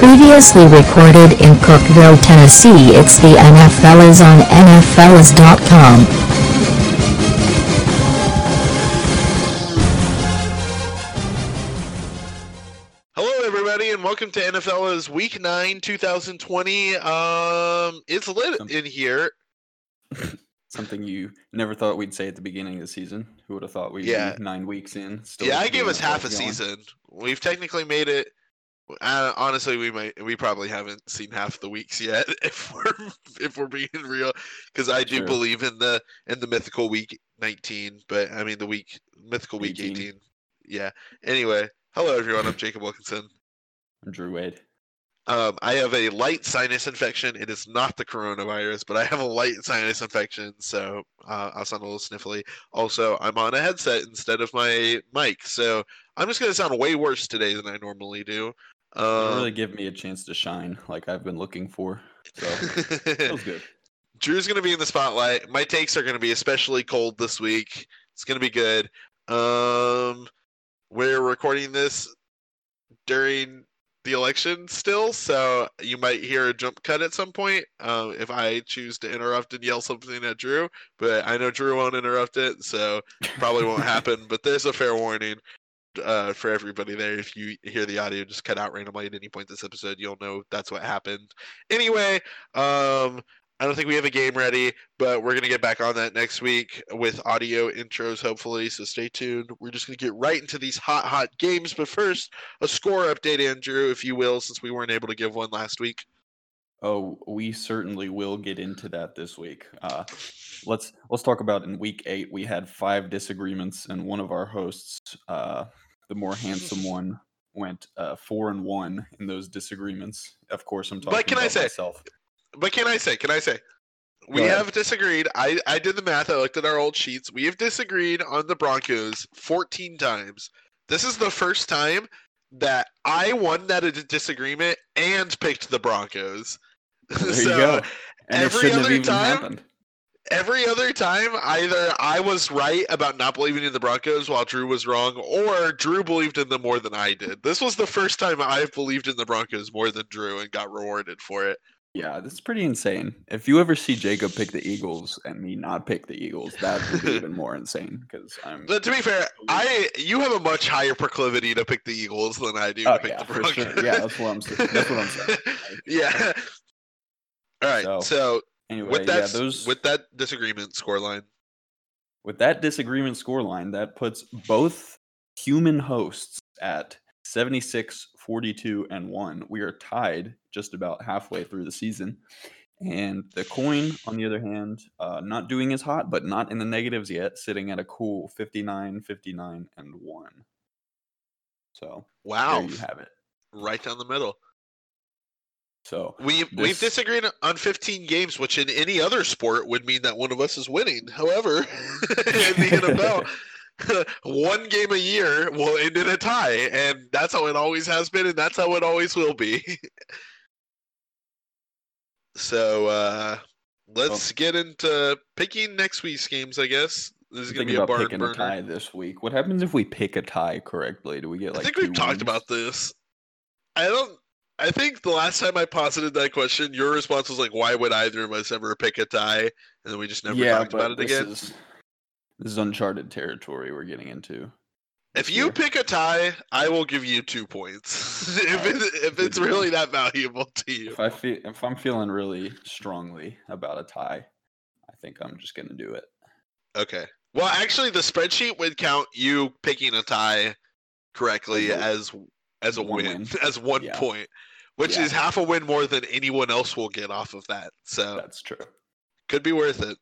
Previously recorded in Cookeville, Tennessee, it's the NFL is on NFLs.com. Hello, everybody, and welcome to NFL's Week Nine, 2020. Um, it's lit in here. Something you never thought we'd say at the beginning of the season. Who would have thought we'd Yeah. be nine weeks in? Still yeah, I gave us half a going? season. We've technically made it. Uh, honestly, we might. We probably haven't seen half the weeks yet, if we're if we're being real. Because I do believe in the in the mythical week 19, but I mean the week mythical week 18. 18. Yeah. Anyway, hello everyone. I'm Jacob Wilkinson. I'm Drew Wade. Um, I have a light sinus infection. It is not the coronavirus, but I have a light sinus infection, so uh, I'll sound a little sniffly. Also, I'm on a headset instead of my mic, so I'm just gonna sound way worse today than I normally do. Um, really give me a chance to shine, like I've been looking for. So feels good. Drew's gonna be in the spotlight. My takes are gonna be especially cold this week. It's gonna be good. Um, we're recording this during the election still, so you might hear a jump cut at some point. Um, if I choose to interrupt and yell something at Drew, but I know Drew won't interrupt it, so probably won't happen. But there's a fair warning uh, for everybody there. If you hear the audio just cut out randomly at any point this episode, you'll know that's what happened. Anyway, um, I don't think we have a game ready, but we're gonna get back on that next week with audio intros, hopefully. So stay tuned. We're just gonna get right into these hot, hot games. But first, a score update, Andrew, if you will, since we weren't able to give one last week. Oh, we certainly will get into that this week. Uh, let's let's talk about in week eight. We had five disagreements, and one of our hosts, uh, the more handsome one, went uh, four and one in those disagreements. Of course, I'm talking But can I say- myself. But can I say? Can I say? We have disagreed. I, I did the math. I looked at our old sheets. We have disagreed on the Broncos 14 times. This is the first time that I won that a disagreement and picked the Broncos. There so you go. And every other even time- happened. every other time, either I was right about not believing in the Broncos while Drew was wrong, or Drew believed in them more than I did. This was the first time I've believed in the Broncos more than Drew and got rewarded for it. Yeah, that's pretty insane. If you ever see Jacob pick the Eagles and me not pick the Eagles, that would be even more insane because I'm. But to be fair, I you have a much higher proclivity to pick the Eagles than I do Oh, to pick yeah, the Broncos. sure. Yeah, that's what I'm saying. That's what I'm saying. yeah. All right. So, So, Anyway, with that yeah, those with that disagreement scoreline, with that disagreement scoreline, that puts both human hosts at 76, 42, and 1. We are tied just about halfway through the season. And the coin, on the other hand, uh, not doing as hot, but not in the negatives yet, sitting at a cool 59, 59, and 1. So wow, there you have it. right down the middle. So We we've disagreed on 15 games, which in any other sport would mean that one of us is winning. However, in the NFL, one game a year will end in a tie, and that's how it always has been, and that's how it always will be. so uh, let's get into picking next week's games. I guess this is gonna be a barn picking a tie this week. What happens if we pick a tie correctly? Do we get like? I think we've talked about this. I don't. I think the last time I posited that question, your response was like, "Why would either of us ever pick a tie?" And then we just never yeah, talked about it this again. Is, this is uncharted territory we're getting into. If you pick a tie, I will give you two points. if it, if it's really that valuable to you. If I feel if I'm feeling really strongly about a tie, I think I'm just gonna do it. Okay. Well, actually, the spreadsheet would count you picking a tie correctly As as a win, win. as one Yeah. point, which Yeah. is half a win more than anyone else will get off of that. So That's true. could be worth it.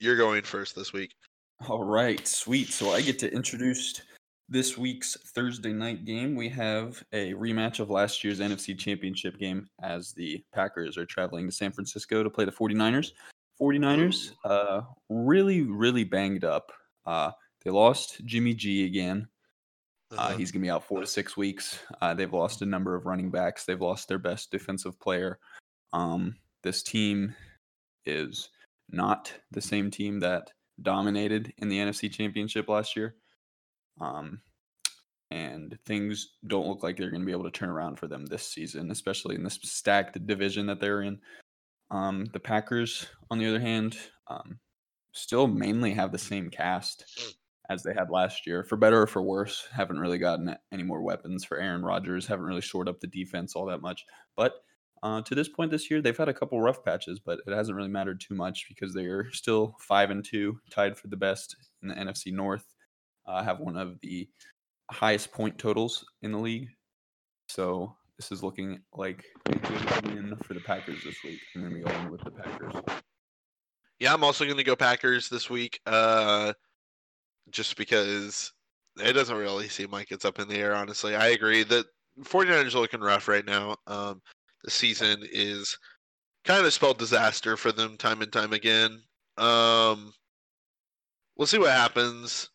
You're going first this week. All right, sweet. So I get to introduce this week's Thursday night game. We have a rematch of last year's NFC Championship game as the Packers are traveling to San Francisco to play the 49ers. 49ers uh really really banged up. Uh they lost Jimmy G again. Uh, he's going to be out four to six weeks. Uh, they've lost a number of running backs. They've lost their best defensive player. Um, this team is not the same team that dominated in the NFC Championship last year. Um, and things don't look like they're going to be able to turn around for them this season, especially in this stacked division that they're in. Um, the Packers, on the other hand, um, still mainly have the same cast as they had last year, for better or for worse. Haven't really gotten any more weapons for Aaron Rodgers. Haven't really shored up the defense all that much. But uh, to this point this year, they've had a couple rough patches, but it hasn't really mattered too much because they are still five and two, tied for the best in the NFC North. Uh, have one of the highest point totals in the league. So this is looking like a good win for the Packers this week. I'm going to be going with the Packers. Yeah, I'm also going to go Packers this week. Uh, just because it doesn't really seem like it's up in the air. Honestly, I agree that 49ers are looking rough right now. Um, the season is kind of spelled disaster for them time and time again. Um, we'll see what happens.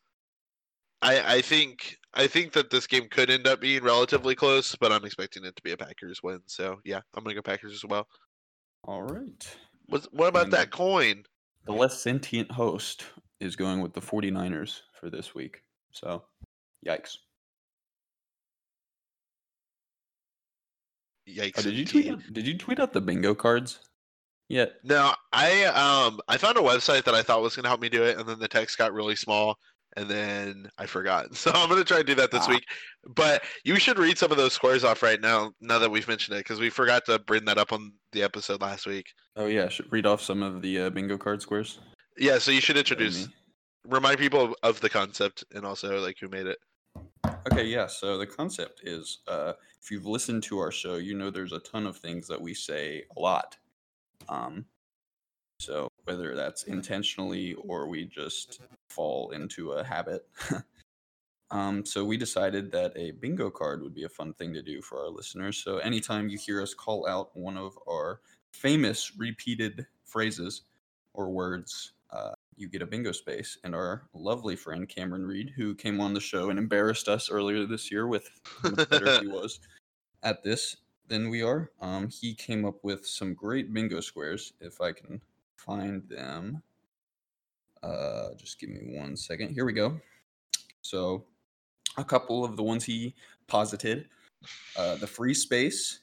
I I think I think that this game could end up being relatively close, but I'm expecting it to be a Packers win. So yeah, I'm gonna go Packers as well. All right. What what about And- that coin? The less sentient host is going with the 49ers for this week. So, yikes. Yikes! Oh, did you tweet out, did you tweet out the bingo cards? Yeah. No, I um I found a website that I thought was gonna help me do it, and then the text got really small, and then I forgot. So I'm gonna try and do that this Ah. week. But you should read some of those scores off right now. Now that we've mentioned it, because we forgot to bring that up on the episode last week. Oh yeah, should read off some of the uh, bingo card squares. Yeah, so you should introduce, remind people of, the concept, and also like who made it. Okay, yeah. So the concept is, uh, if you've listened to our show, you know there's a ton of things that we say a lot. Um, so whether that's intentionally or we just fall into a habit. um, so we decided that a bingo card would be a fun thing to do for our listeners. So anytime you hear us call out one of our famous repeated phrases or words, you get a bingo space. And our lovely friend Cameron Reed, who came on the show and embarrassed us earlier this year with how much better he was at this than we are, um, he came up with some great bingo squares. If I can find them, uh, just give me one second. Here we go. So, a couple of the ones he posited uh, the free space.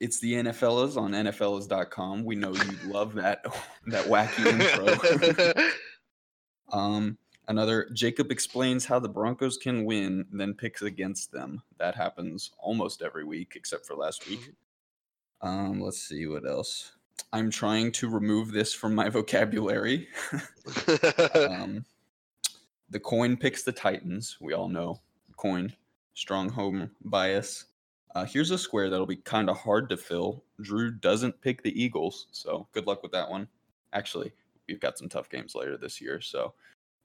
It's the NFLs on NFLs.com. We know you love that that wacky intro. Um, another Jacob explains how the Broncos can win, then picks against them. That happens almost every week, except for last week. Um, let's see what else. I'm trying to remove this from my vocabulary. um, the coin picks the Titans. We all know coin, strong home bias. Uh, here's a square that'll be kind of hard to fill. Drew doesn't pick the Eagles, so good luck with that one. Actually, we've got some tough games later this year, so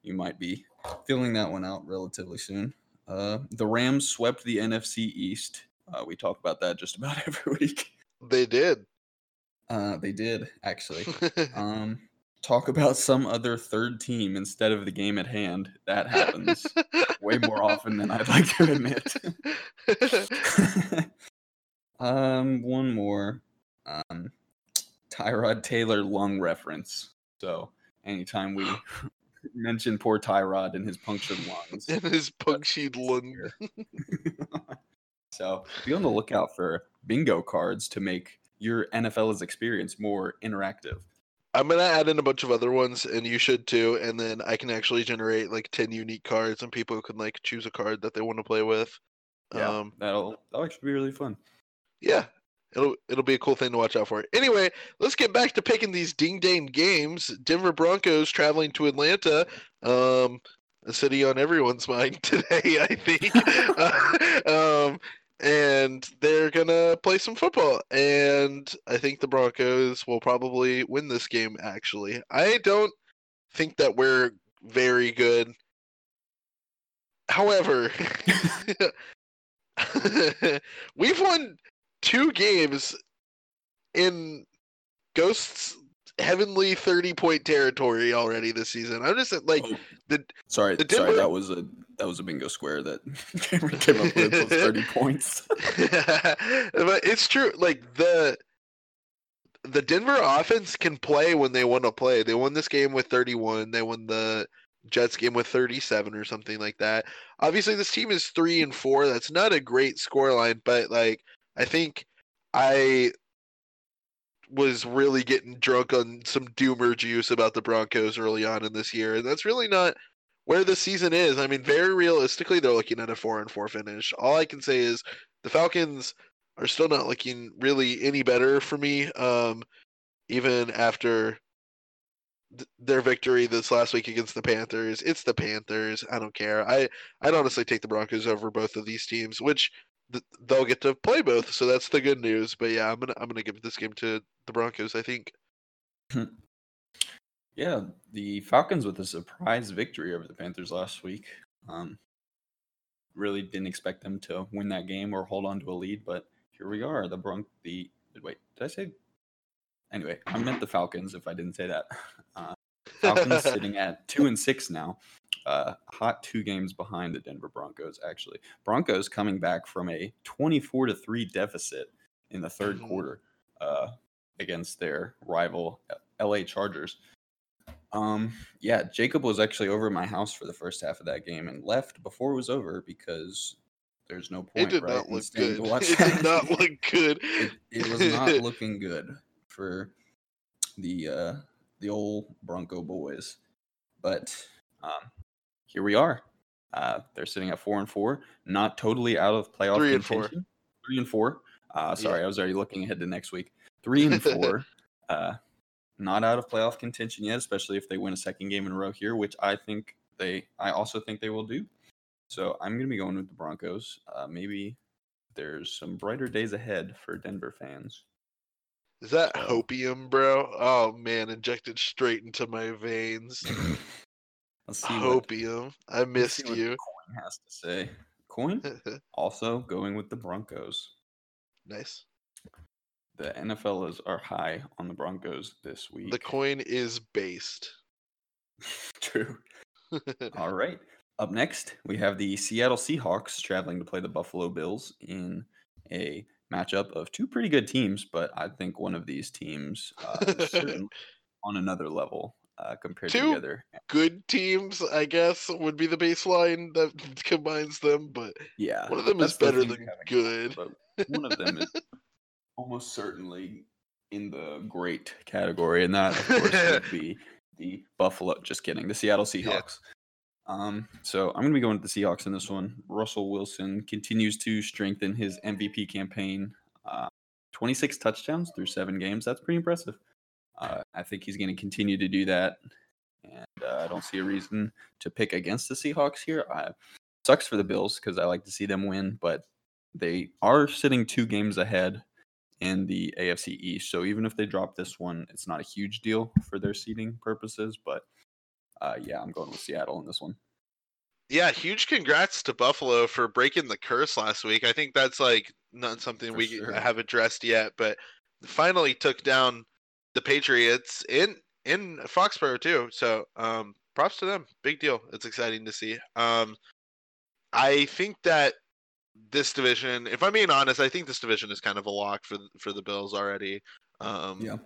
you might be filling that one out relatively soon. Uh, the Rams swept the NFC East. Uh, we talk about that just about every week. they did. Uh, they did actually. Um, talk about some other third team instead of the game at hand. That happens way more often than I'd like to admit. um, one more. Um, Tyrod Taylor lung reference. So anytime we mention poor Tyrod and his punctured lungs, and his punctured lung. so be on the lookout for bingo cards to make your NFL's experience more interactive. I'm gonna add in a bunch of other ones, and you should too. And then I can actually generate like ten unique cards, and people can like choose a card that they want to play with. Yeah, Um, that'll that'll actually be really fun. yeah, it'll it'll be a cool thing to watch out for. Anyway, let's get back to picking these ding dang games. Denver Broncos traveling to Atlanta, um, a city on everyone's mind today, I think. Uh, um, and they're gonna play some football, and I think the Broncos will probably win this game. Actually, I don't think that we're very good. However, we've won two games in Ghosts heavenly 30 point territory already this season. I'm just like Oh, the- sorry, the sorry, that was a that was a bingo square that Cameron came up with was thirty points. but it's true like the the Denver offense can play when they want to play. They won this game with 31. They won the Jets game with 37 or something like that. Obviously, this team is three and four. That's not a great scoreline, but like I think I was really getting drunk on some doomer juice about the Broncos early on in this year, and that's really not where the season is. I mean, very realistically, they're looking at a four and four finish. All I can say is the Falcons are still not looking really any better for me. Um, even after th- their victory this last week against the Panthers, it's the Panthers. I don't care. I I'd honestly take the Broncos over both of these teams, which th- they'll get to play both. So that's the good news. But yeah, I'm gonna I'm gonna give this game to the Broncos. I think. Yeah, the Falcons with a surprise victory over the Panthers last week. Um, really didn't expect them to win that game or hold on to a lead, but here we are. The Bronc, the wait, did I say? Anyway, I meant the Falcons. If I didn't say that, uh, Falcons sitting at two and six now, uh, hot two games behind the Denver Broncos. Actually, Broncos coming back from a twenty-four to three deficit in the 3rd Mhm. quarter uh, against their rival L.A. Chargers. Um, yeah, Jacob was actually over at my house for the first half of that game and left before it was over because there's no point. It did right, not look good. It that did not look good. It, it was not looking good for the uh, the old Bronco boys, but um, here we are. Uh, they're sitting at four and four, not totally out of playoff Three and four. contention. Three and four. Uh, Yeah. sorry, I was already looking ahead to next week. Three and four. uh, not out of playoff contention yet, especially if they win a second game in a row here, which I think they. I also think they will do. So I'm going to be going with the Broncos. Uh, maybe there's some brighter days ahead for Denver fans. Is that hopium, bro? Oh man, injected straight into my veins. Let's see what, I missed you. Coin has to say. Coin also going with the Broncos. nice. The NFLs are high on the Broncos this week. The coin is based. True. All right. Up next, we have the Seattle Seahawks traveling to play the Buffalo Bills in a matchup of two pretty good teams, but I think one of these teams uh, is on another level uh, compared to the other. Good teams, I guess, would be the baseline that combines them, but Yeah, one of them is better than we have in common, good. one of them is almost certainly in the great category, and that of course would be the Buffalo. Just kidding, the Seattle Seahawks. Um, so I'm going to be going with the Seahawks in this one. Russell Wilson continues to strengthen his MVP campaign. Uh, 26 touchdowns through seven games. That's pretty impressive. Uh, I think he's going to continue to do that, and uh, I don't see a reason to pick against the Seahawks here. I, sucks for the Bills because I like to see them win, but they are sitting two games ahead in the AFC East. So even if they drop this one, it's not a huge deal for their seeding purposes. But uh, yeah, I'm going with Seattle in this one. Yeah, huge congrats to Buffalo for breaking the curse last week. I think that's like not something For we sure. have addressed yet, but finally took down the Patriots in in Foxborough too. So um props to them. Big deal. It's exciting to see. Um I think that this division, if I'm being honest, I think this division is kind of a lock for for the Bills already. Um yeah.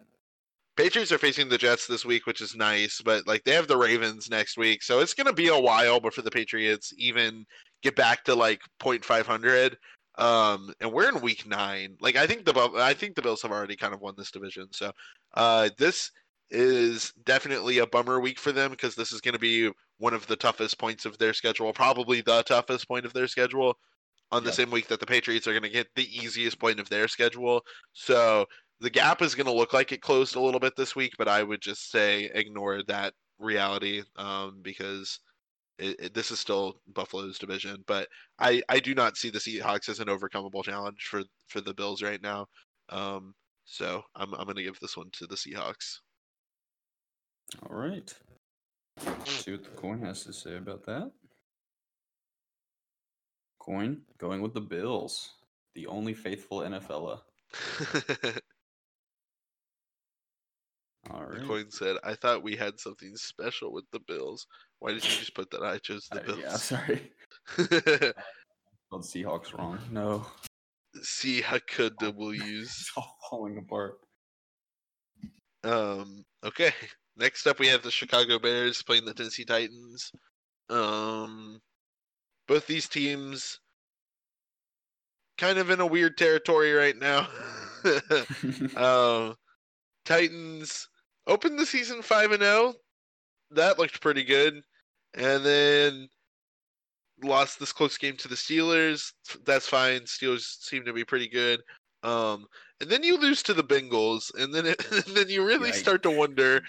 Patriots are facing the Jets this week, which is nice, but like they have the Ravens next week, so it's gonna be a while before the Patriots even get back to like point five hundred. Um, and we're in week nine. Like I think the I think the Bills have already kind of won this division, so uh, this is definitely a bummer week for them because this is going to be one of the toughest points of their schedule, probably the toughest point of their schedule. On the Yep. same week that the Patriots are going to get the easiest point of their schedule, so the gap is going to look like it closed a little bit this week, but I would just say ignore that reality um, because it, it, this is still Buffalo's division. But I, I do not see the Seahawks as an overcomable challenge for, for the Bills right now. Um, so I'm, I'm going to give this one to the Seahawks. All right. Let's see what the coin has to say about that. Coin going with the Bills, the only faithful NFLer. All the coin said, "I thought we had something special with the Bills. Why did you just put that? I chose the Uh, Bills." yeah, sorry. Spelled Seahawks wrong. No, See how could W's. it's all falling apart. Um, okay. next up we have the Chicago Bears playing the Tennessee Titans. Um, both these teams kind of in a weird territory right now. um, Titans opened the season five and zero. That looked pretty good, and then lost this close game to the Steelers. That's fine. Steelers seem to be pretty good. Um, and then you lose to the Bengals, and then it, and then you really Yikes. start to wonder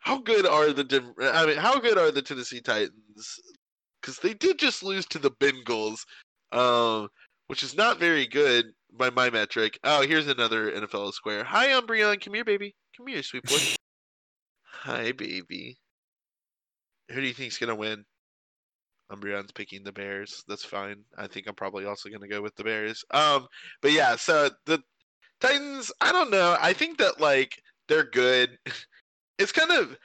how good are the I mean, how good are the Tennessee Titans? Because they did just lose to the Bengals, um, which is not very good by my metric. Oh, here's another NFL square. Hi, Umbreon. Come here, baby. Come here, sweet boy. Hi, baby. Who do you think's gonna win? Umbreon's picking the Bears. That's fine. I think I'm probably also gonna go with the Bears. Um, but yeah, so the Titans. I don't know. I think that like they're good. It's kind of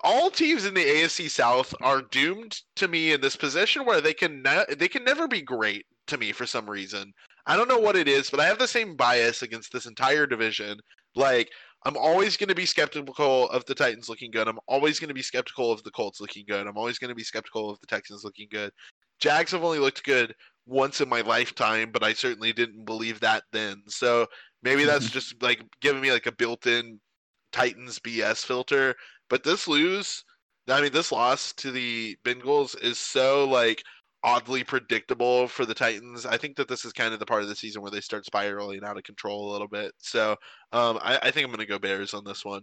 all teams in the AFC South are doomed to me in this position where they can ne- they can never be great to me for some reason. I don't know what it is, but I have the same bias against this entire division. Like I'm always going to be skeptical of the Titans looking good. I'm always going to be skeptical of the Colts looking good. I'm always going to be skeptical of the Texans looking good. Jags have only looked good once in my lifetime, but I certainly didn't believe that then. So maybe that's just like giving me like a built-in Titans BS filter. But this lose, I mean, this loss to the Bengals is so like oddly predictable for the Titans. I think that this is kind of the part of the season where they start spiraling out of control a little bit. So um, I, I think I'm going to go Bears on this one.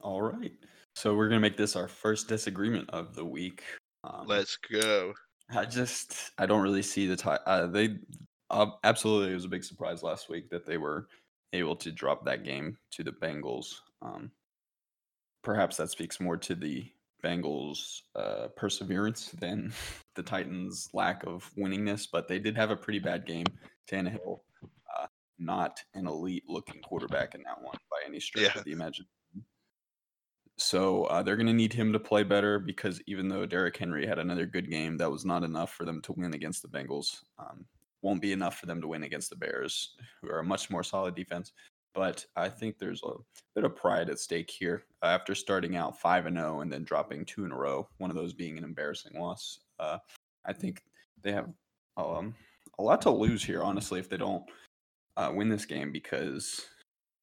All right. So we're gonna make this our first disagreement of the week. Um, Let's go. I just I don't really see the tie. Uh, they uh, absolutely it was a big surprise last week that they were able to drop that game to the Bengals. Um, perhaps that speaks more to the Bengals' uh, perseverance than the Titans' lack of winningness. But they did have a pretty bad game. Tannehill, uh, not an elite-looking quarterback in that one by any stretch Yeah. of the imagination. So uh, they're going to need him to play better because even though Derrick Henry had another good game, that was not enough for them to win against the Bengals. Um, won't be enough for them to win against the Bears, who are a much more solid defense. But I think there's a bit of pride at stake here uh, after starting out five and zero and then dropping two in a row. One of those being an embarrassing loss. Uh, I think they have um, a lot to lose here, honestly, if they don't uh, win this game because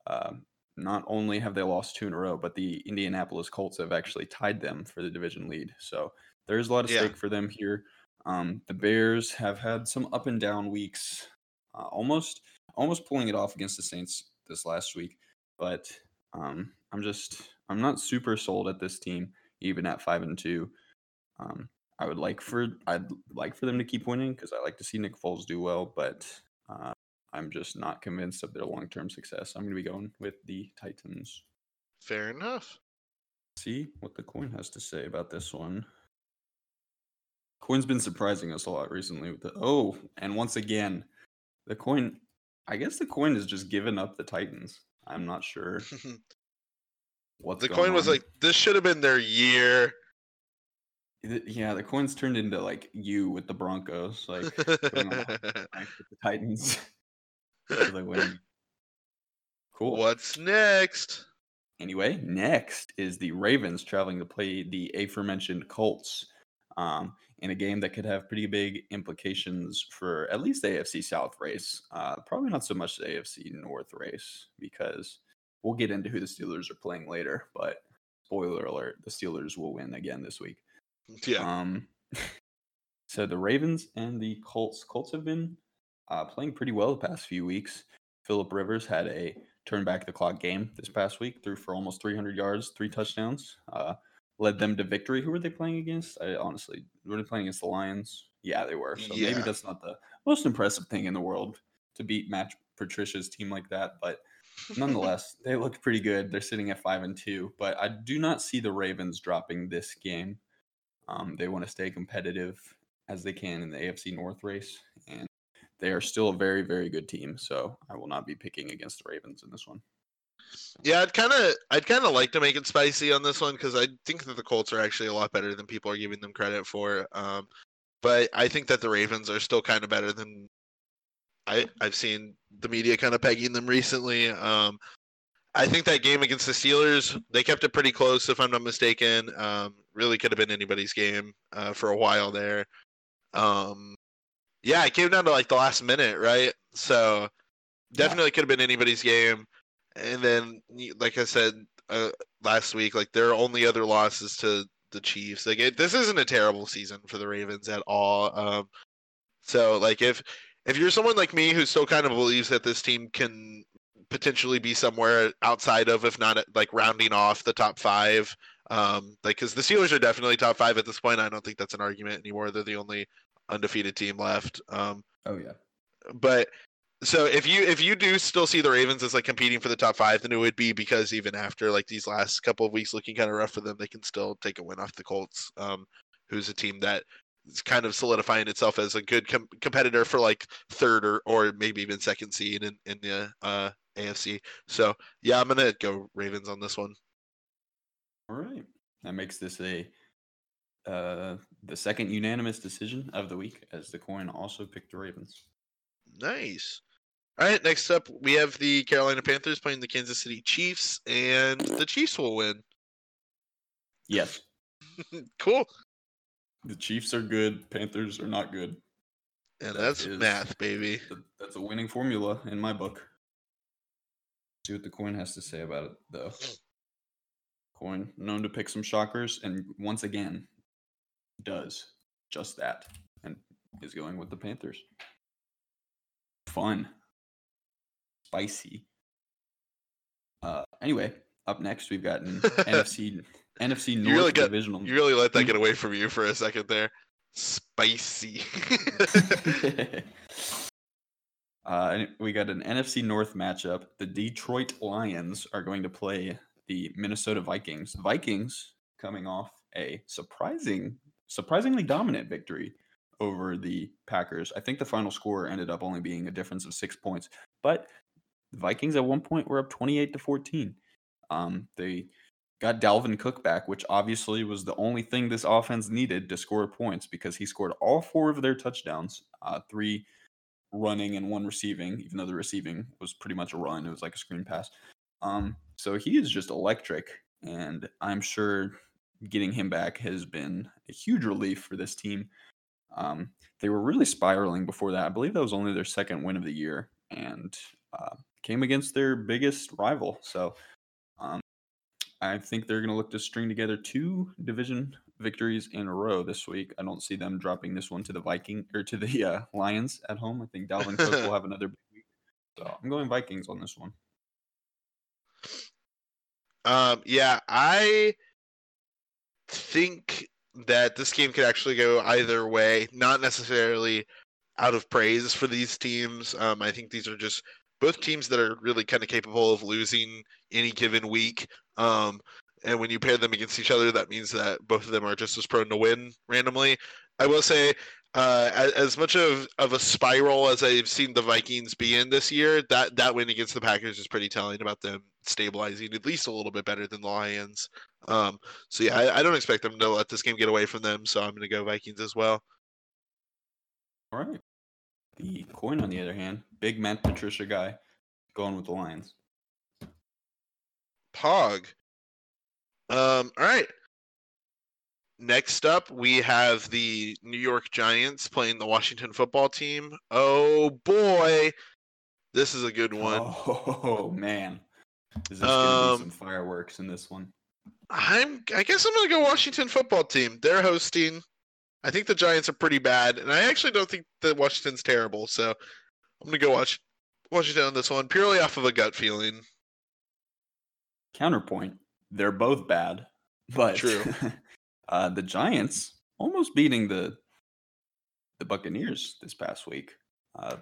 uh, not only have they lost two in a row, but the Indianapolis Colts have actually tied them for the division lead. So there's a lot of Yeah. stake for them here. Um, the Bears have had some up and down weeks, uh, almost almost pulling it off against the Saints this last week. But um, I'm just I'm not super sold at this team, even at five and two. Um, I would like for I'd like for them to keep winning because I like to see Nick Foles do well, but uh, I'm just not convinced of their long term success. I'm going to be going with the Titans. Fair enough. See what the coin has to say about this one. Coin's been surprising us a lot recently with the oh, and once again, the coin. I guess the coin has just given up the Titans. I'm not sure what's the coin was on. like, this should have been their year. Yeah, the coin's turned into like you with the Broncos, like going on rank with the Titans. Cool. What's next? Anyway, next is the Ravens traveling to play the aforementioned Colts um, in a game that could have pretty big implications for at least the AFC South race. Uh, probably not so much the AFC North race because we'll get into who the Steelers are playing later. But spoiler alert: the Steelers will win again this week. Yeah. Um, so the Ravens and the Colts. Colts have been uh, playing pretty well the past few weeks. Philip Rivers had a turn back the clock game this past week, threw for almost 300 yards, three touchdowns, uh, led them to victory. Who were they playing against? I honestly were they playing against the Lions? Yeah, they were. So maybe that's not the most impressive thing in the world to beat Matt Patricia's team like that, but nonetheless, they looked pretty good. They're sitting at five and two, but I do not see the Ravens dropping this game. Um, they want to stay competitive as they can in the AFC North race, and they are still a very, very good team. So I will not be picking against the Ravens in this one. Yeah, I'd kind of, I'd kind of like to make it spicy on this one because I think that the Colts are actually a lot better than people are giving them credit for. Um, but I think that the Ravens are still kind of better than I, I've seen the media kind of pegging them recently. Um, I think that game against the Steelers, they kept it pretty close, if I'm not mistaken. Um, really could have been anybody's game uh, for a while there. Um, yeah, it came down to like the last minute, right? So definitely could have been anybody's game. And then, like I said uh, last week, like their only other losses to the Chiefs. Like it, this isn't a terrible season for the Ravens at all. Um, so like if if you're someone like me who still kind of believes that this team can potentially be somewhere outside of, if not like rounding off the top five, um, like because the Steelers are definitely top five at this point. I don't think that's an argument anymore. They're the only undefeated team left. Um, oh yeah. But so if you if you do still see the Ravens as like competing for the top five, then it would be because even after like these last couple of weeks looking kind of rough for them, they can still take a win off the Colts, um, who's a team that is kind of solidifying itself as a good com- competitor for like third or, or maybe even second seed in in the uh, AFC. So yeah, I'm gonna go Ravens on this one. All right, that makes this a uh, the second unanimous decision of the week, as the coin also picked the Ravens. Nice. All right, next up we have the Carolina Panthers playing the Kansas City Chiefs, and the Chiefs will win. Yes. cool. The Chiefs are good. Panthers are not good. And that that's is, math, baby. That's a winning formula in my book. See what the coin has to say about it, though. Coin known to pick some shockers, and once again, does just that, and is going with the Panthers. Fun, spicy. Uh, anyway, up next we've got NFC NFC North you really got, divisional. You really let that get away from you for a second there. Spicy. uh, we got an NFC North matchup. The Detroit Lions are going to play the Minnesota Vikings. Vikings coming off a surprising, surprisingly dominant victory over the Packers. I think the final score ended up only being a difference of six points, but the Vikings at one point were up 28 to 14. Um, they got Dalvin Cook back, which obviously was the only thing this offense needed to score points because he scored all four of their touchdowns, uh, three running and one receiving, even though the receiving was pretty much a run. It was like a screen pass. Um, so he is just electric, and I'm sure getting him back has been a huge relief for this team. Um, they were really spiraling before that. I believe that was only their second win of the year, and uh, came against their biggest rival. So um, I think they're going to look to string together two division victories in a row this week. I don't see them dropping this one to the Viking or to the uh, Lions at home. I think Dalvin Cook will have another big week. So I'm going Vikings on this one. Um, yeah, I think that this game could actually go either way. Not necessarily out of praise for these teams. Um, I think these are just both teams that are really kind of capable of losing any given week. Um, and when you pair them against each other, that means that both of them are just as prone to win randomly. I will say, uh, as, as, much of, of a spiral as I've seen the Vikings be in this year, that, that win against the Packers is pretty telling about them stabilizing at least a little bit better than the Lions. Um, so yeah, I, I don't expect them to let this game get away from them. So I'm going to go Vikings as well. All right. The coin, on the other hand, big Matt Patricia guy, going with the Lions. Pog. Um, all right. Next up, we have the New York Giants playing the Washington football team. Oh boy, this is a good one. Oh man, is this um, gonna be some fireworks in this one? I'm. I guess I'm gonna go Washington football team. They're hosting. I think the Giants are pretty bad, and I actually don't think that Washington's terrible. So I'm gonna go watch Washington on this one purely off of a gut feeling. Counterpoint: They're both bad, but true. uh, the Giants almost beating the the Buccaneers this past week. Uh,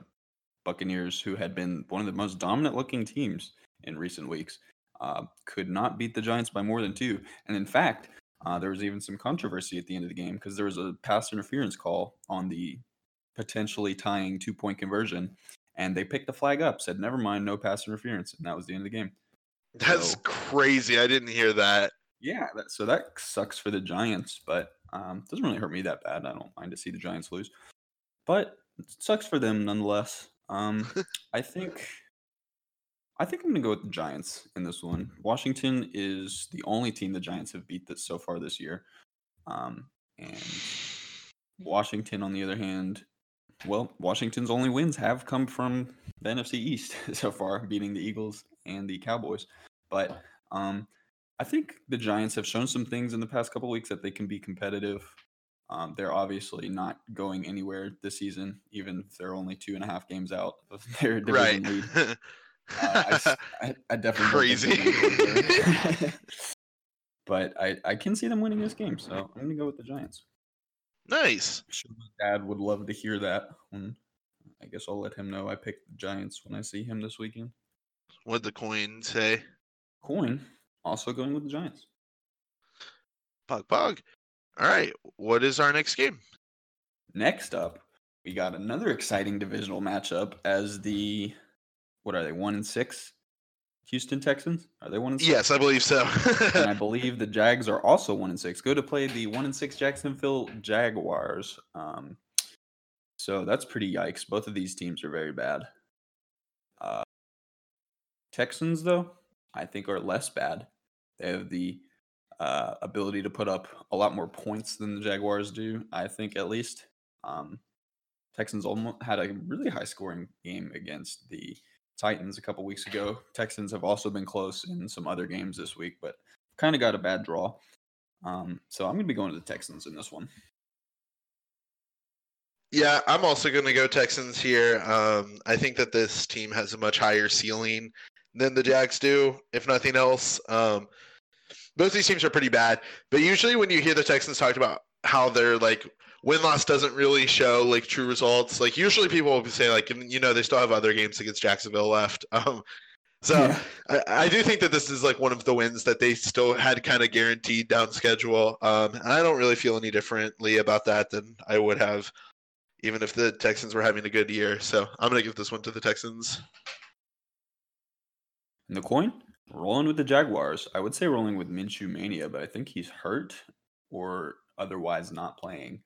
Buccaneers, who had been one of the most dominant looking teams in recent weeks, uh, could not beat the Giants by more than two. And in fact, uh, there was even some controversy at the end of the game because there was a pass interference call on the potentially tying two point conversion, and they picked the flag up, said, "Never mind, no pass interference," and that was the end of the game. That's so, crazy. I didn't hear that. Yeah, that, so that sucks for the Giants, but um, doesn't really hurt me that bad. I don't mind to see the Giants lose, but it sucks for them nonetheless. Um, I think I think I'm going to go with the Giants in this one. Washington is the only team the Giants have beat that so far this year. Um, and Washington, on the other hand, well, Washington's only wins have come from the NFC East so far, beating the Eagles and the Cowboys. But um, I think the Giants have shown some things in the past couple weeks that they can be competitive. Um, they're obviously not going anywhere this season, even if they're only two and a half games out of their division Right. lead. Uh, I, I- definitely don't think they're gonna go anywhere. but I, I can see them winning this game, so I'm gonna go with the Giants. nice. I'm sure my dad would love to hear that. When I guess I'll let him know I picked the Giants when I see him this weekend. What'd the coin say? Coin also going with the Giants. Pog pog. All right. What is our next game? Next up, we got another exciting divisional matchup as the what are they one and six? Houston Texans are they one and six? Yes, I believe so. and I believe the Jags are also one and six. Go to play the one and six Jacksonville Jaguars. Um, so that's pretty yikes. Both of these teams are very bad. Uh, Texans, though, I think are less bad. They have the uh, ability to put up a lot more points than the Jaguars do. I think at least. Um, Texans almost had a really high scoring game against the Titans a couple weeks ago. Texans have also been close in some other games this week, but kind of got a bad draw. Um, so I'm going to be going to the Texans in this one. yeah, I'm also going to go Texans here. Um, I think that this team has a much higher ceiling than the Jags do, if nothing else. Um, both these teams are pretty bad, but usually when you hear the Texans talked about how they're like win loss doesn't really show like true results, like usually people will say like you know they still have other games against Jacksonville left. Um, so Yeah. I, I do think that this is like one of the wins that they still had kind of guaranteed down schedule. Um, and I don't really feel any differently about that than I would have, even if the Texans were having a good year. So I'm gonna give this one to the Texans. And the coin, rolling with the Jaguars. I would say rolling with Minshew Mania, but I think he's hurt or otherwise not playing.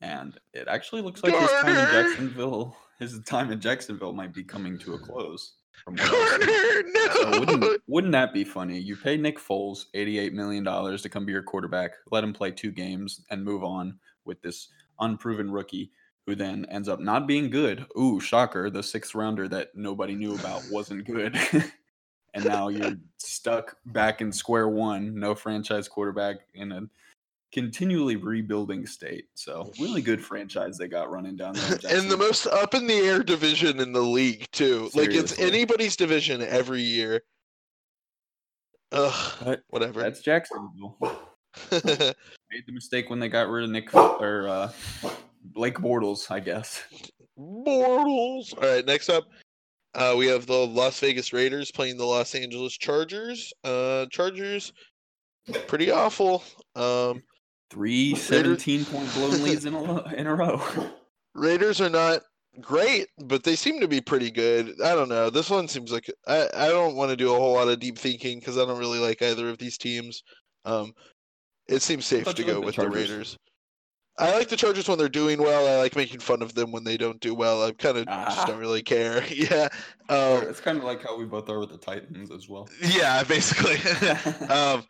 And it actually looks like his time in Jacksonville, his time in Jacksonville might be coming to a close. From what I've seen. Corner, So wouldn't wouldn't that be funny? You pay Nick Foles eighty-eight million dollars to come be your quarterback, let him play two games, and move on with this unproven rookie who then ends up not being good. Ooh, shocker! The sixth rounder that nobody knew about wasn't good, and now you're stuck back in square one. No franchise quarterback in a continually rebuilding state. So really good franchise they got running down there. and the most up in the air division in the league too. Like it's anybody's division every year. Ugh, But whatever. that's Jacksonville. made the mistake when they got rid of Nick or uh, Blake Bortles, I guess. Bortles. All right, next up, uh, we have the Las Vegas Raiders playing the Los Angeles Chargers. Uh, Chargers, pretty awful. Um, Three 17 point blown leads in a, in a row. Raiders are not great, but they seem to be pretty good. I don't know. This one seems like I, I don't want to do a whole lot of deep thinking because I don't really like either of these teams. Um, it seems safe to go liked the with Chargers. the Raiders. I like the Chargers when they're doing well. I like making fun of them when they don't do well. I kind of just Ah. don't really care. yeah. Um, it's kind of like how we both are with the Titans as well. yeah, basically. um,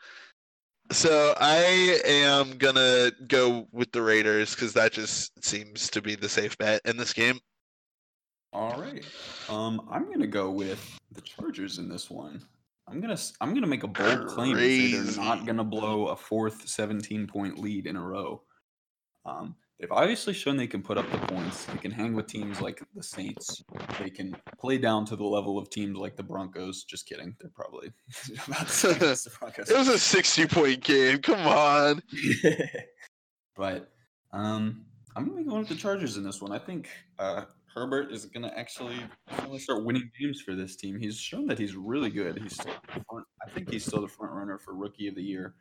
so I am gonna go with the Raiders because that just seems to be the safe bet in this game. All right. Um, I'm gonna go with the Chargers in this one. I'm gonna I'm gonna make a bold claim and say they're not gonna blow a fourth 17 point lead in a row. Um, they've obviously shown they can put up the points. They can hang with teams like the Saints. They can play down to the level of teams like the Broncos. Just kidding. They're probably about the same as the Broncos. It was a sixty-point game. Come on. but um, I'm gonna be going with the Chargers in this one. I think uh, Herbert is gonna actually finally start winning games for this team. He's shown that he's really good. He's still the front, I think he's still the front runner for Rookie of the Year.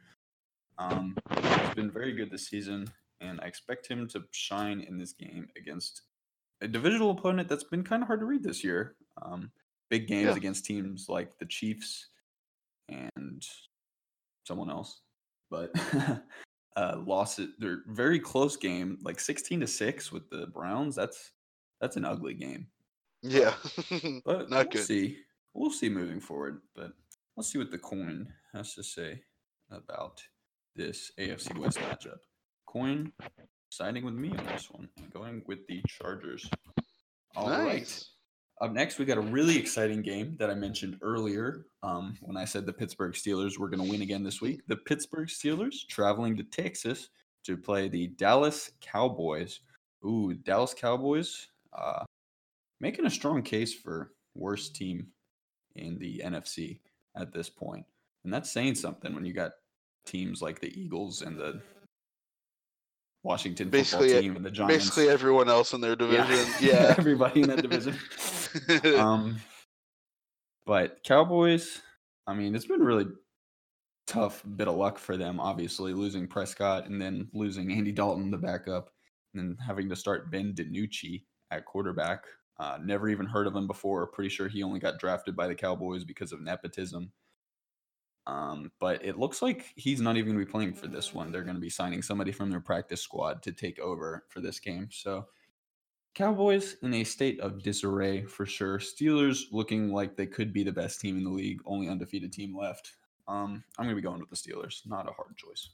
Um, he's been very good this season, and I expect him to shine in this game against a divisional opponent that's been kind of hard to read this year. Um, big games Yeah. against teams like the Chiefs and someone else, but uh, lost it. They're very close game, like sixteen to six with the Browns. That's that's an ugly game. Yeah. But Not we'll good. see. we'll see moving forward. But let's see what the coin has to say about this AFC West matchup. Coin siding with me on this one, going with the Chargers. All right. nice. Up next, we got a really exciting game that I mentioned earlier um, when I said the Pittsburgh Steelers were going to win again this week. The Pittsburgh Steelers traveling to Texas to play the Dallas Cowboys. Ooh, Dallas Cowboys uh, making a strong case for worst team in the NFC at this point. And that's saying something when you got teams like the Eagles and the Washington football Basically, team and the Giants. Basically, everyone else in their division. Yeah. everybody in that division. um, but Cowboys, I mean, it's been really tough bit of luck for them. Obviously, losing Prescott and then losing Andy Dalton, the backup, and then having to start Ben DiNucci at quarterback. Uh, never even heard of him before. Pretty sure he only got drafted by the Cowboys because of nepotism. Um, but it looks like he's not even going to be playing for this one. They're going to be signing somebody from their practice squad to take over for this game. So Cowboys in a state of disarray for sure. Steelers looking like they could be the best team in the league, only undefeated team left. Um, I'm going to be going with the Steelers. Not a hard choice.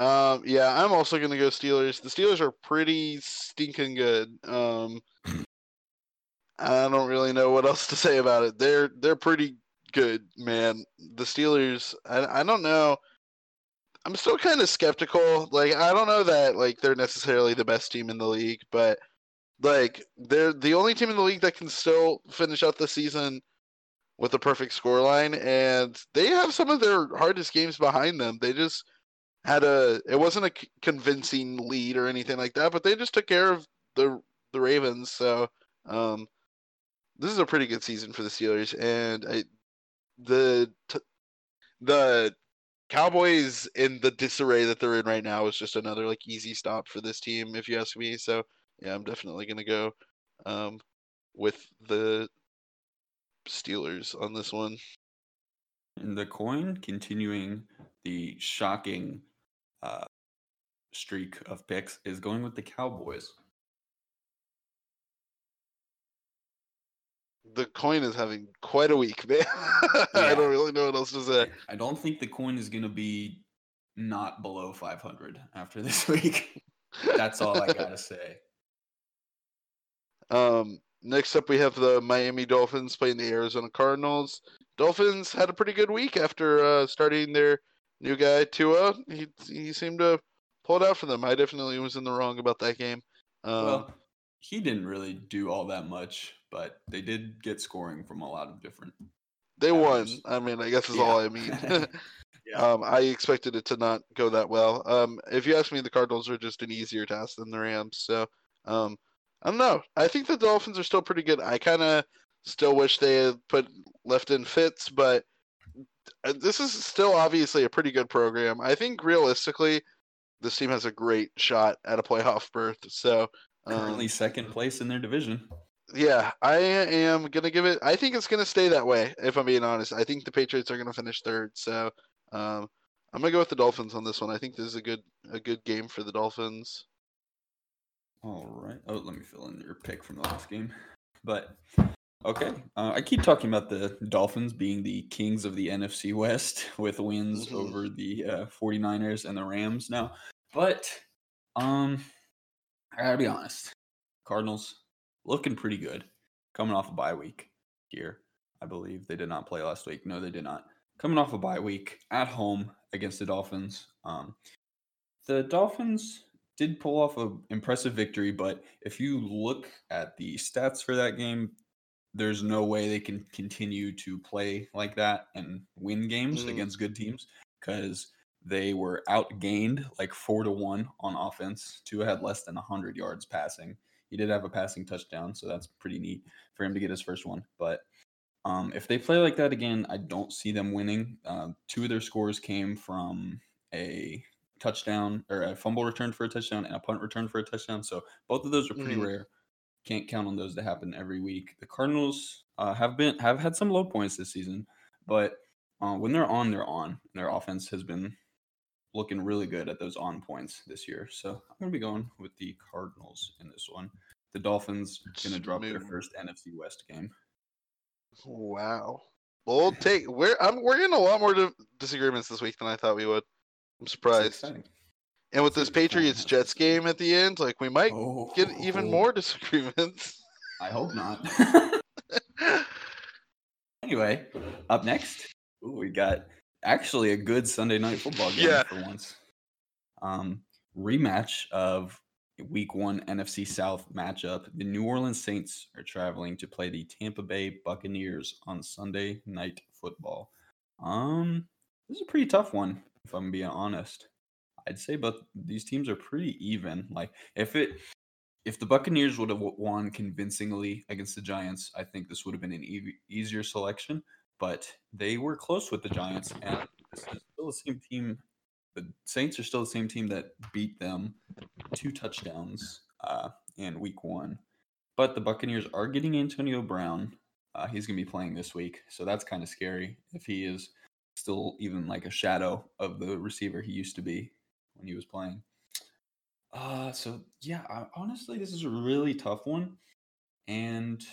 Um, yeah, I'm also gonna go Steelers. The Steelers are pretty stinking good. Um, I don't really know what else to say about it. They're they're pretty good, man. The Steelers, I I don't know. I'm still kind of skeptical. Like I don't know that like they're necessarily the best team in the league, but like they're the only team in the league that can still finish out the season with a perfect scoreline, and they have some of their hardest games behind them. They just had a it wasn't a convincing lead or anything like that, but they just took care of the the Ravens. So um, this is a pretty good season for the Steelers, and I, the the Cowboys in the disarray that they're in right now is just another like easy stop for this team, if you ask me. So yeah, I'm definitely gonna go um, with the Steelers on this one. And the coin continuing the shocking uh, streak of picks is going with the Cowboys. The coin is having quite a week, man. I don't really know what else to say. I don't think the coin is going to be not below 500 after this week. That's all I got to say. Um, next up, we have the Miami Dolphins playing the Arizona Cardinals. Dolphins had a pretty good week after uh, starting their new guy Tua. He he seemed to pull it out for them. I definitely was in the wrong about that game. Um, Well, he didn't really do all that much, but they did get scoring from a lot of different. they won. I mean, I guess is all I mean. Yeah. um, I expected it to not go that well. Um, if you ask me, the Cardinals are just an easier task than the Rams. So, um, I don't know. I think the Dolphins are still pretty good. I kind of still wish they had put left in Fitz, but uh, this is still obviously a pretty good program. I think realistically, this team has a great shot at a playoff berth. So, um, Currently second place in their division. yeah, I am gonna give it. I think it's gonna stay that way. If I'm being honest, I think the Patriots are gonna finish third. So, um, I'm gonna go with the Dolphins on this one. I think this is a good a good game for the Dolphins. All right. Oh, let me fill in your pick from the last game. But okay, uh, I keep talking about the Dolphins being the kings of the NFC West with wins Mhm. over the uh, 49ers and the Rams now. But um, I gotta be honest, Cardinals looking pretty good, coming off a bye week here. I believe they did not play last week. No, they did not. Coming off a bye week at home against the Dolphins. Um, the Dolphins did pull off an impressive victory, but if you look at the stats for that game, there's no way they can continue to play like that and win games Mhm. against good teams because they were outgained like four to one on offense. Tua had less than 100 yards passing. He did have a passing touchdown, so that's pretty neat for him to get his first one. But um, if they play like that again, I don't see them winning. Uh, two of their scores came from a touchdown or a fumble return for a touchdown and a punt return for a touchdown. So both of those are pretty Mhm. rare. Can't count on those to happen every week. The Cardinals uh, have been have had some low points this season, but uh, when they're on, they're on. Their offense has been looking really good at those on points this year. So I'm gonna be going with the Cardinals in this one. the Dolphins gonna drop their first NFC West game. Wow. We'll take. We're I'm we're getting a lot more di- disagreements this week than I thought we would. I'm surprised. And with this Patriots Jets game at the end, like we might Oh, get even oh. more disagreements. I hope not. anyway, up next, ooh, we got actually a good Sunday night football game Yeah. for once. Um, rematch of Week One NFC South matchup. The New Orleans Saints are traveling to play the Tampa Bay Buccaneers on Sunday Night Football. Um, this is a pretty tough one, if I'm being honest. I'd say, but these teams are pretty even. Like, if it if the Buccaneers would have won convincingly against the Giants, I think this would have been an e- easier selection. But they were close with the Giants, and still the same team. The Saints are still the same team that beat them two touchdowns uh, in Week One. But the Buccaneers are getting Antonio Brown. Uh, he's going to be playing this week, so that's kind of scary if he is still even like a shadow of the receiver he used to be when he was playing. Uh, so yeah, I, honestly, this is a really tough one, and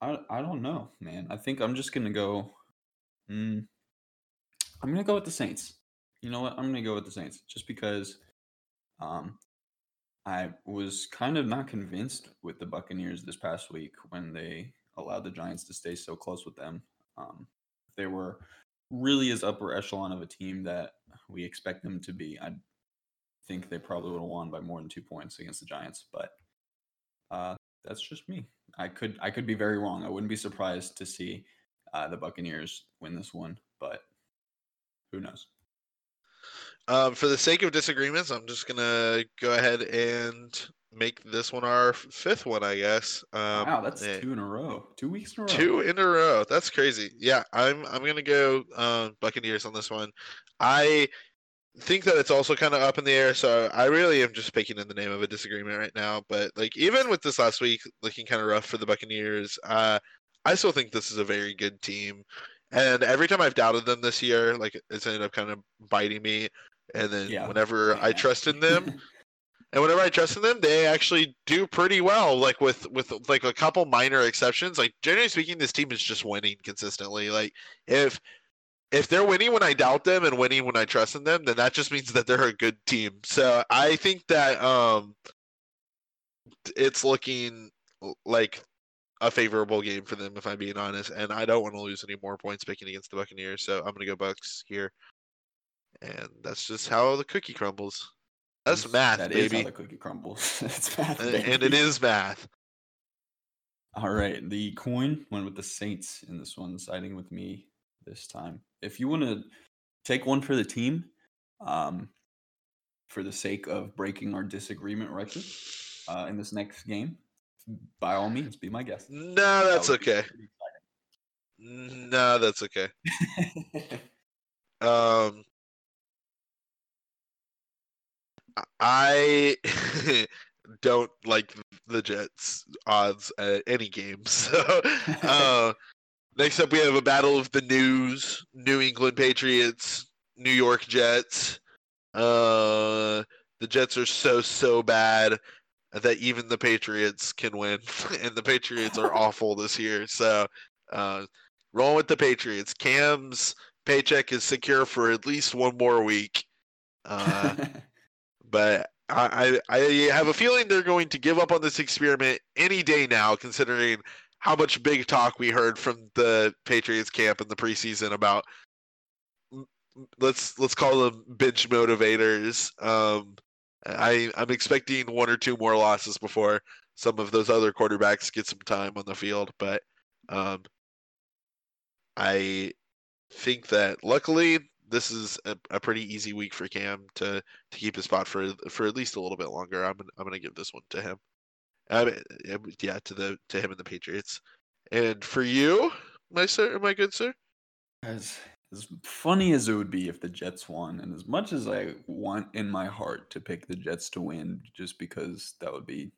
I I don't know, man. I think I'm just gonna go. Mm, I'm gonna go with the Saints. You know what? I'm gonna go with the Saints just because. Um, I was kind of not convinced with the Buccaneers this past week when they allowed the Giants to stay so close with them. Um, they were really as upper echelon of a team that we expect them to be. I think they probably would have won by more than two points against the Giants, but uh, that's just me. I could I could be very wrong. I wouldn't be surprised to see uh, the Buccaneers win this one, but who knows? Um, for the sake of disagreements, I'm just gonna go ahead and make this one our fifth one, I guess. Um, wow, that's eh, two in a row, two weeks in a row. Two in a row. That's crazy. Yeah, I'm I'm gonna go uh, Buccaneers on this one. I think that it's also kind of up in the air, so I really am just speaking in the name of a disagreement right now. But like even with this last week looking kind of rough for the Buccaneers, uh, I still think this is a very good team. And every time I've doubted them this year, like it's ended up kind of biting me. And then Yeah. whenever I trust in them, and whenever I trust in them, they actually do pretty well. Like with with like a couple minor exceptions. Like generally speaking, this team is just winning consistently. Like if if they're winning when I doubt them and winning when I trust in them, then that just means that they're a good team. So I think that um it's looking like a favorable game for them if I'm being honest. And I don't want to lose any more points picking against the Buccaneers. So I'm gonna go Bucks here. And that's just how the cookie crumbles. That's math, that is baby. how the cookie crumbles. That's math, And- and it baby. is math. All right, the coin went with the Saints in this one, siding with me this time. If you want to take one for the team, um, for the sake of breaking our disagreement record uh, in this next game, by all means, be my guest. No, that's be okay. No, that's okay. Um, I don't like the Jets odds at any game. So, uh, next up we have a battle of the news: New England Patriots, New York Jets. Uh, the Jets are so so bad that even the Patriots can win, and the Patriots are awful this year. So, uh, rolling with the Patriots. Cam's paycheck is secure for at least one more week. Uh, but I, I, I have a feeling they're going to give up on this experiment any day now, considering how much big talk we heard from the Patriots camp in the preseason about let's let's call them bench motivators. Um, I I'm expecting one or two more losses before some of those other quarterbacks get some time on the field, but um, I think that luckily this is a, a pretty easy week for Cam to to keep his spot for for at least a little bit longer. I'm I'm gonna give this one to him. I mean, uh, yeah, to the to him and the Patriots. And for you, my sir, my good sir. as as funny as it would be if the Jets won, and as much as I want in my heart to pick the Jets to win, just because that would be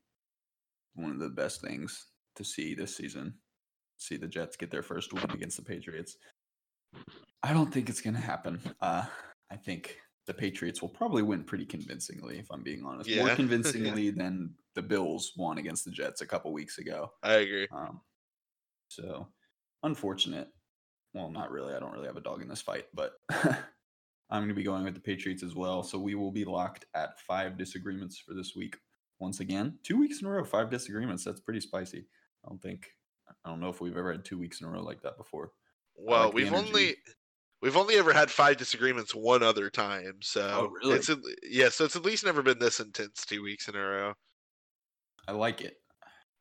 one of the best things to see this season, see the Jets get their first win against the Patriots. I don't think it's gonna happen. Uh, I think the Patriots will probably win pretty convincingly, if I'm being honest. Yeah. More convincingly than the Bills won against the Jets a couple weeks ago. I agree. Um, so unfortunate. Well, not really. I don't really have a dog in this fight, but I'm going to be going with the Patriots as well. So we will be locked at five disagreements for this week. Once again, two weeks in a row, five disagreements. That's pretty spicy. I don't think, I don't know if we've ever had two weeks in a row like that before. Well, like we've only we've only ever had five disagreements one other time. So Oh, really? it's yeah, so it's at least never been this intense two weeks in a row. I like it.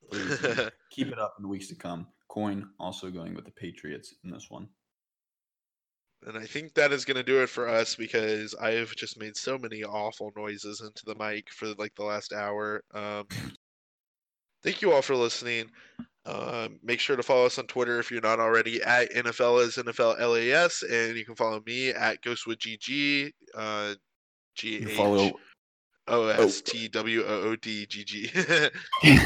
Please, uh, keep it up in the weeks to come. Coin also going with the Patriots in this one. And I think that is going to do it for us because I have just made so many awful noises into the mic for like the last hour. Um, thank you all for listening. Um, make sure to follow us on Twitter if you're not already at NFL is NFL LAS, and you can follow me at GhostwoodGG. Uh, G You follow O S T W O O D G G.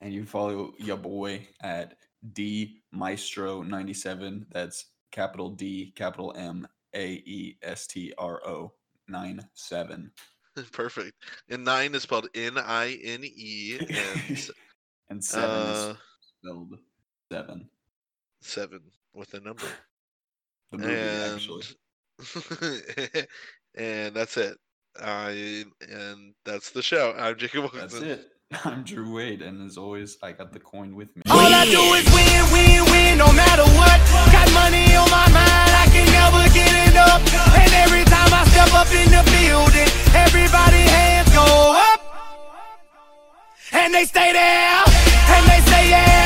and you follow your boy at D Maestro 97. That's capital D, capital M A E S T R O 97. Perfect. And nine is spelled N I N E, and and seven uh, is spelled seven. seven with a number. The movie, and actually. and that's it. I and that's the show. I'm Jacob That's it. I'm Drew Wade, and as always, I got the coin with me. All I do is win, win, win, no matter what. Got money on my mind, I can never get enough. And every time I step up in the building, everybody hands go up. And they stay there, and they stay there